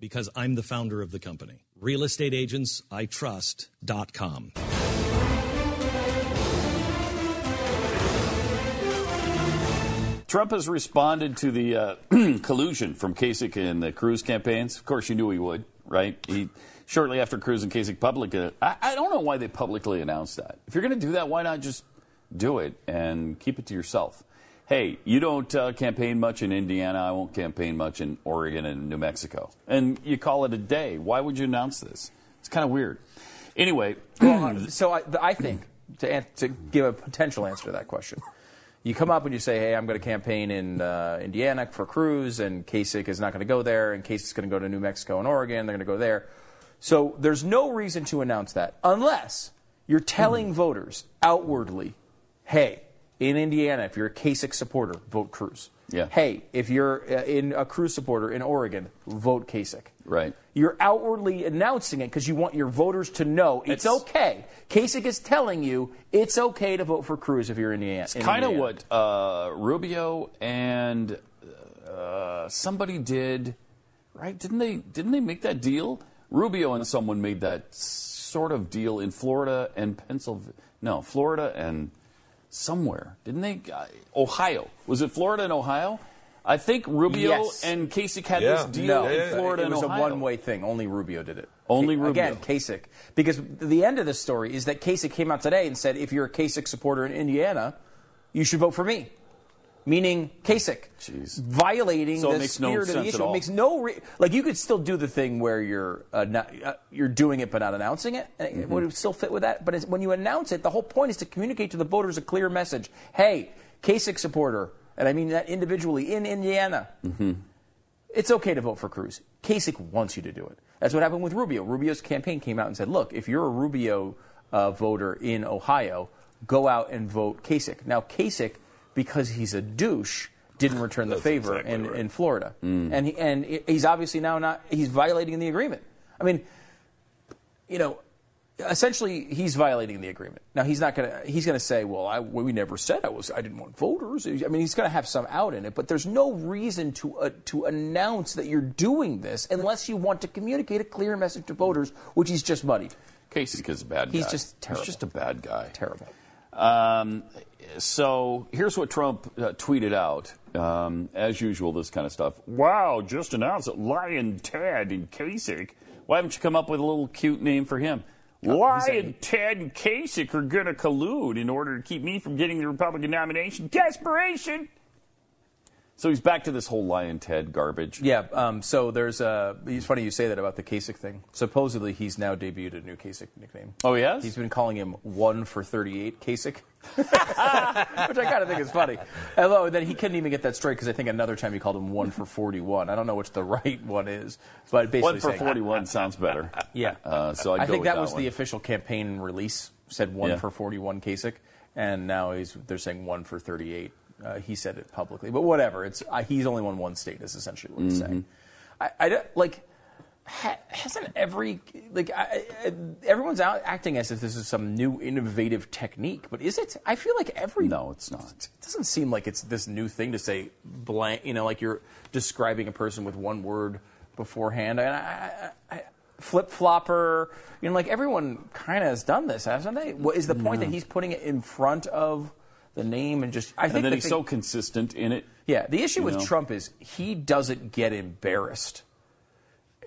Because I'm the founder of the company. RealestateAgentsITrust.com. Trump has responded to the uh, collusion from Kasich and the Cruz campaigns. Of course, you knew he would, right? He shortly after Cruz and Kasich public. Uh, I, I don't know why they publicly announced that. If you're going to do that, why not just do it and keep it to yourself? Hey, you don't uh, campaign much in Indiana. I won't campaign much in Oregon and New Mexico. And you call it a day. Why would you announce this? It's kind of weird. Anyway, Well, so I, I think to, to give a potential answer to that question, you come up and you say, "Hey, I'm going to campaign in uh, Indiana for Cruz, and Kasich is not going to go there, and Kasich's going to go to New Mexico and Oregon. They're going to go there." So there's no reason to announce that unless you're telling voters outwardly, "Hey, in Indiana, if you're a Kasich supporter, vote Cruz." Yeah. Hey, if you're uh, in a Cruz supporter in Oregon, vote Kasich. Right. You're outwardly announcing it because you want your voters to know it's, It's- okay. Kasich is telling you it's okay to vote for Cruz if you're in Indiana. in kind of what uh, Rubio and uh, somebody did, right? Didn't they? Didn't they make that deal? Rubio and someone made that sort of deal in Florida and Pennsylvania. No, Florida and somewhere. Didn't they? Uh, Ohio. Was it Florida and Ohio? I think Rubio Yes. and Kasich had Yeah. this deal No, in it- Florida it was and a one-way thing. Only Rubio did it. Only Rubio. Again, Kasich. Because the end of the story is that Kasich came out today and said, if you're a Kasich supporter in Indiana, you should vote for me. Meaning Kasich. Jeez. Violating So the makes no spirit of the issue. It makes no re- like you could still do the thing where you're uh, not, uh, you're doing it but not announcing it. And Mm-hmm. it would still fit with that. But it's, when you announce it, the whole point is to communicate to the voters a clear message. Hey, Kasich supporter, and I mean that individually in Indiana it's okay to vote for Cruz. Kasich wants you to do it. That's what happened with Rubio. Rubio's campaign came out and said, look, if you're a Rubio uh, voter in Ohio, go out and vote Kasich. Now, Kasich, because he's a douche, didn't return the That's favor exactly in, right. in Florida. And, he, and he's obviously now not, he's violating the agreement. I mean, you know, essentially he's violating the agreement. Now he's not going to he's going to say, "Well, I, we never said I was I didn't want voters." I mean, he's going to have some out in it, but there's no reason to uh, to announce that you're doing this unless you want to communicate a clear message to voters, which he's just muddied. Kasich is a bad guy. He's just terrible. He's just a bad guy. Terrible. Um, so here's what Trump uh, tweeted out. Um, as usual, this kind of stuff. Wow, just announced that Lion Ted and Kasich. Why haven't you come up with a little cute name for him? Lion Ted and Kasich are going to collude in order to keep me from getting the Republican nomination. Desperation. So he's back to this whole Lion Ted garbage. Yeah. Um, so there's a. it's funny you say that about the Kasich thing. Supposedly he's now debuted a new Kasich nickname. Oh, has? He's been calling him one for 38 Kasich, which I kind of think is funny. Although then he couldn't even get that straight because I think another time he called him one for 41. I don't know which the right one is, but basically One for saying- 41 sounds better. Yeah. Uh, so I'd I go think that, that was one. the official campaign release. Said one Yeah. for 41 Kasich, and now he's they're saying one for 38. Uh, he said it publicly, but whatever. It's uh, he's only won one state. Is essentially what he's Mm-hmm. saying. I, I don't- like ha, hasn't every like I, I, everyone's out acting as if this is some new innovative technique, but is it? I feel like every No, it's not. It doesn't seem like it's this new thing to say blank. You know, like you're describing a person with one word beforehand. And I, I, I, flip flopper. You know, like everyone kind of has done this, hasn't they? What is the point that he's putting it in front of the name and just? I think And then the he's thing- so consistent in it. yeah, the issue with know? Trump is he doesn't get embarrassed.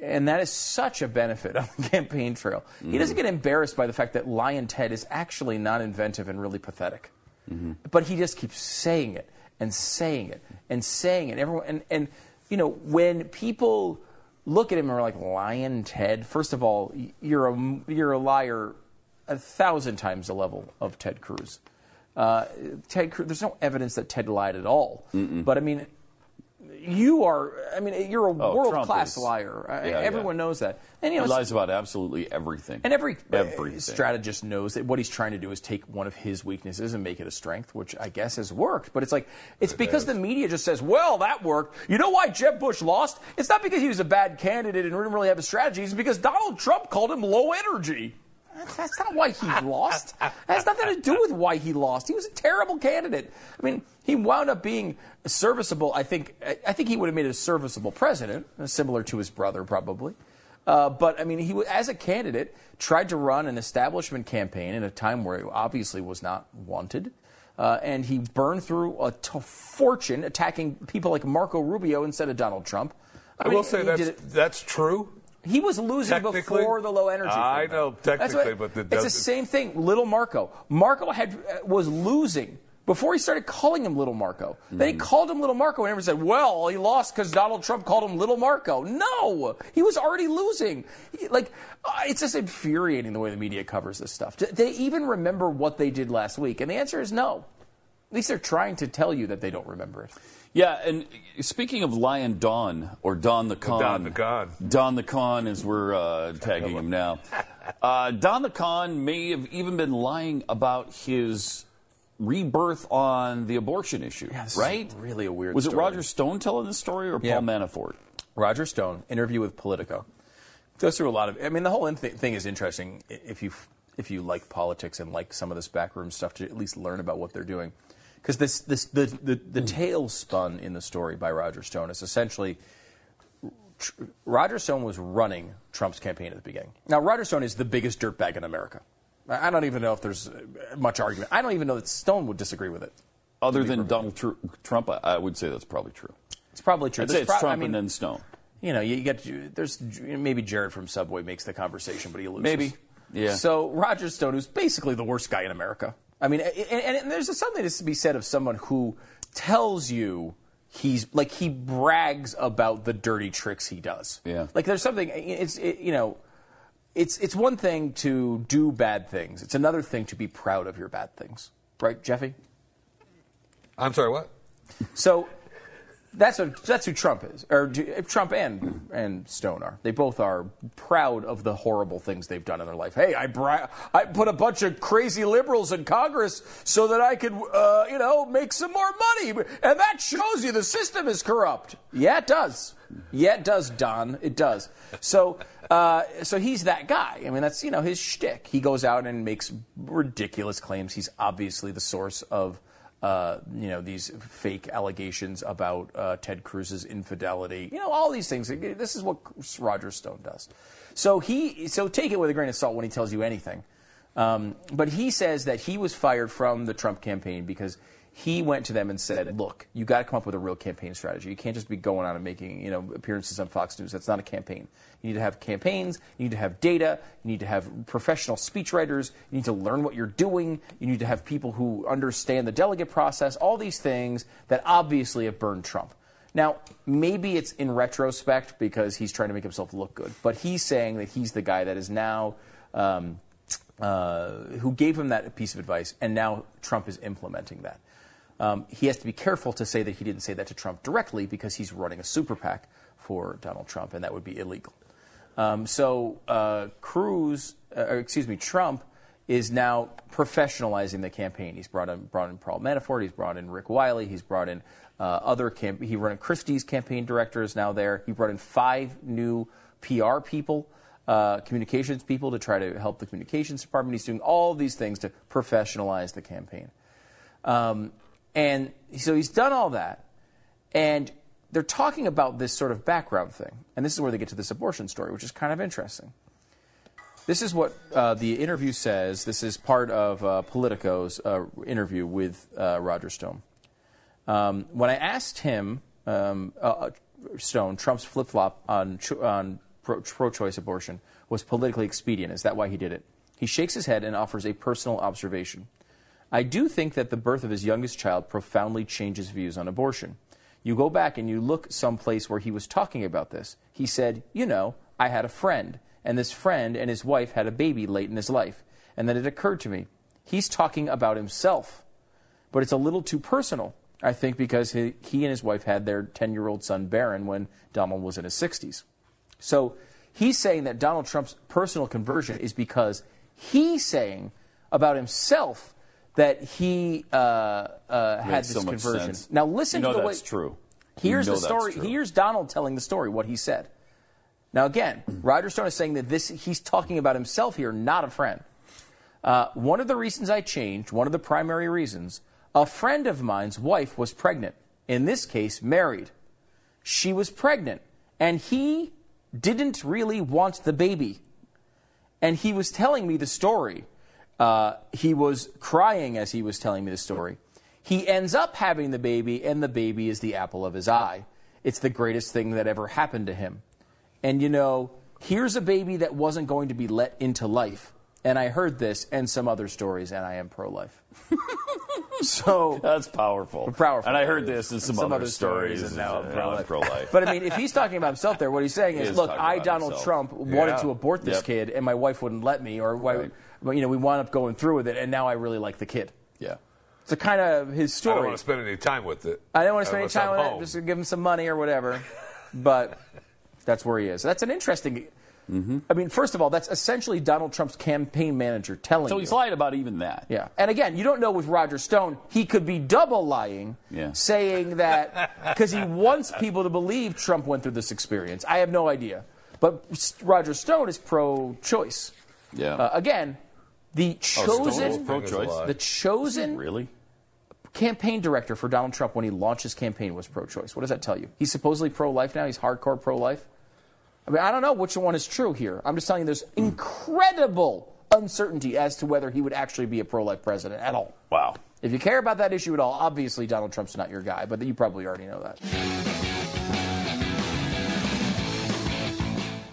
And that is such a benefit on the campaign trail. He mm-hmm. doesn't get embarrassed by the fact that Lion Ted is actually not inventive and really pathetic. Mm-hmm. But he just keeps saying it and saying it and saying it. Everyone and, and you know, when people look at him and are like, Lion Ted, first of all, you're a, you're a liar a thousand times the level of Ted Cruz. Uh, Ted there's no evidence that Ted lied at all. But I mean, you are. I mean, you're a Oh, world class liar. Yeah, Everyone yeah. knows that. And you know, He lies about absolutely everything. and every uh, everything. strategist knows that what he's trying to do is take one of his weaknesses and make it a strength, which I guess has worked. But it's like it's because the media just says, "Well, that worked." You know why Jeb Bush lost? It's not because he was a bad candidate and didn't really have a strategy. It's because Donald Trump called him low energy. That's- That's not why he lost. That has nothing to do with why he lost. He was a terrible candidate. I mean, he wound up being serviceable. I think. I I think he would have made a serviceable president, uh, similar to his brother, probably. Uh, but I mean, he as a candidate tried to run an establishment campaign in a time where he obviously was not wanted. Uh, and he burned through a t- fortune attacking people like Marco Rubio instead of Donald Trump. I mean, will say that's that's true. He was losing before the low energy. I know, technically, what- but it it's the same thing. Little Marco. Marco had uh, was losing before he started calling him Little Marco. Then he called him Little Marco, and everyone said, "Well, he lost because Donald Trump called him Little Marco." No, he was already losing. He- like uh, it's just infuriating the way the media covers this stuff. Do they even remember what they did last week? And the answer is no. At least they're trying to tell you that they don't remember it. Yeah, and speaking of Lion Don or Don the Con, Don the Con. Don the Con, as we're uh, tagging him now. Uh, Don the Con may have even been lying about his rebirth on the abortion issue, this is right? really a weird Was it. Roger Stone telling this story or Yeah. Paul Manafort? Roger Stone interview with Politico goes through a lot of. I mean, the whole in- thing is interesting if you if you like politics and like some of this backroom stuff to at least learn about what they're doing, because this this the the, the tale spun in the story by Roger Stone is essentially. Tr- Roger Stone was running Trump's campaign at the beginning. Now, Roger Stone is the biggest dirtbag in America. I I don't even know if there's uh, much argument. I don't even know that Stone would disagree with it. Other than Donald Tr- Trump, I, I would say that's probably true. It's probably true. I'd say it's pro- Trump I mean, and then Stone. you know, you get there's maybe Jared from Subway makes the conversation, but he loses. Maybe. Yeah. So Roger Stone, who's basically the worst guy in America. I mean, and, and there's something to be said of someone who tells you he's like he brags about the dirty tricks he does. Yeah. Like there's something. It's it, you know. It's, it's one thing to do bad things. It's another thing to be proud of your bad things. Right, Jeffy? I'm sorry, what? So that's that's who Trump is, or Trump and and Stone are. They both are proud of the horrible things they've done in their life. Hey, I bra- I put a bunch of crazy liberals in Congress so that I could, uh, you know, make some more money, and that shows you the system is corrupt. Yeah, it does. Yeah, it does, Don. It does. So, uh, so he's that guy. I mean, that's you know his shtick. He goes out and makes ridiculous claims. He's obviously the source of you know, these fake allegations about uh, Ted Cruz's infidelity. You know, all these things. This is what Roger Stone does. So he, so take it with a grain of salt when he tells you anything. Um, but he says that he was fired from the Trump campaign because he went to them and said, "Look, you got to come up with a real campaign strategy. You can't just be going on and making you know appearances on Fox News. That's not a campaign. You need to have campaigns. You need to have data. You need to have professional speechwriters. You need to learn what you're doing. You need to have people who understand the delegate process. All these things that obviously have burned Trump." Now, maybe it's in retrospect because he's trying to make himself look good, but he's saying that he's the guy that is now um, uh, who gave him that piece of advice, and now Trump is implementing that. Um, he has to be careful to say that he didn't say that to Trump directly because he's running a super PAC for Donald Trump, and that would be illegal. Um, so uh, Cruz, uh, excuse me, Trump is now professionalizing the campaign. He's brought in, brought in Paul Manafort. He's brought in Rick Wiley. He's brought in uh, other camp. He run Christie's campaign director is now there. He brought in five new PR people, uh, communications people to try to help the communications department. He's doing all these things to professionalize the campaign. Um, and so he's done all that. And they're talking about this sort of background thing. And this is where they get to this abortion story, which is kind of interesting. This is what uh, the interview says. This is part of uh, Politico's uh, interview with uh, Roger Stone. Um, when I asked him, um, uh, Stone, Trump's flip flop on, cho- on pro choice abortion was politically expedient, is that why he did it? He shakes his head and offers a personal observation. I do think that the birth of his youngest child profoundly changes views on abortion. You go back and you look someplace where he was talking about this. He said, You know, I had a friend, and this friend and his wife had a baby late in his life. And then it occurred to me, he's talking about himself. But it's a little too personal. I think because he, he and his wife had their 10 year old son, Barron, when Donald was in his 60s. So he's saying that Donald Trump's personal conversion is because he's saying about himself that he uh, uh, had this so conversion. Now listen You know to the that's way. true. Here's You know the story. Here's Donald telling the story, what he said. Now, again, Roger Stone is saying that this he's talking about himself here, not a friend. Uh, one of the reasons I changed, one of the primary reasons, a friend of mine's wife was pregnant. In this case, married. She was pregnant, and he didn't really want the baby. And he was telling me the story. Uh, he was crying as he was telling me the story. He ends up having the baby, and the baby is the apple of his eye. It's the greatest thing that ever happened to him. And you know, here's a baby that wasn't going to be let into life. And I heard this and some other stories, and I am pro life. so. That's powerful. Powerful. And I heard this in some, Some other, other stories, stories, and now I'm and pro-life. Pro-life. But I mean, if he's talking about himself there, what he's saying He is, is look, I, Donald himself. Trump, wanted Yeah. to abort this Yep. kid, and my wife wouldn't let me, or why, Right. you know, we wound up going through with it, and now I really like the kid. yeah. It's a kind of his story. I don't want to spend any time with it. I don't want to spend any time I'm with home. it. Just give him some money or whatever. But that's where he is. That's an interesting. Mm-hmm. I mean, first of all, that's essentially Donald Trump's campaign manager telling So you. he's lied about even that. Yeah. And again, you don't know with Roger Stone, he could be double lying, Yeah. saying that because he wants people to believe Trump went through this experience. I have no idea. But Roger Stone is pro choice. Yeah. Uh, again, the chosen, is pro-choice? the chosen Really? campaign director for Donald Trump when he launched his campaign was pro choice. What does that tell you? He's supposedly pro life now, he's hardcore pro life. I mean, I don't know which one is true here. I'm just telling you there's incredible uncertainty as to whether he would actually be a pro life president at all. Wow. If you care about that issue at all, obviously Donald Trump's not your guy, but you probably already know that.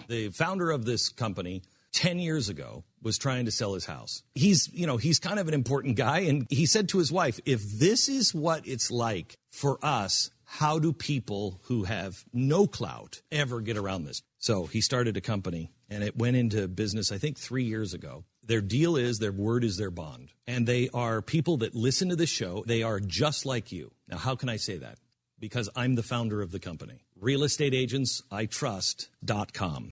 the founder of this company 10 years ago was trying to sell his house. He's, you know, he's kind of an important guy. And he said to his wife, if this is what it's like for us, how do people who have no clout ever get around this? So he started a company and it went into business, I think, three years ago. Their deal is their word is their bond. And they are people that listen to the show. They are just like you. Now, how can I say that? Because I'm the founder of the company. RealestateAgentsITrust.com.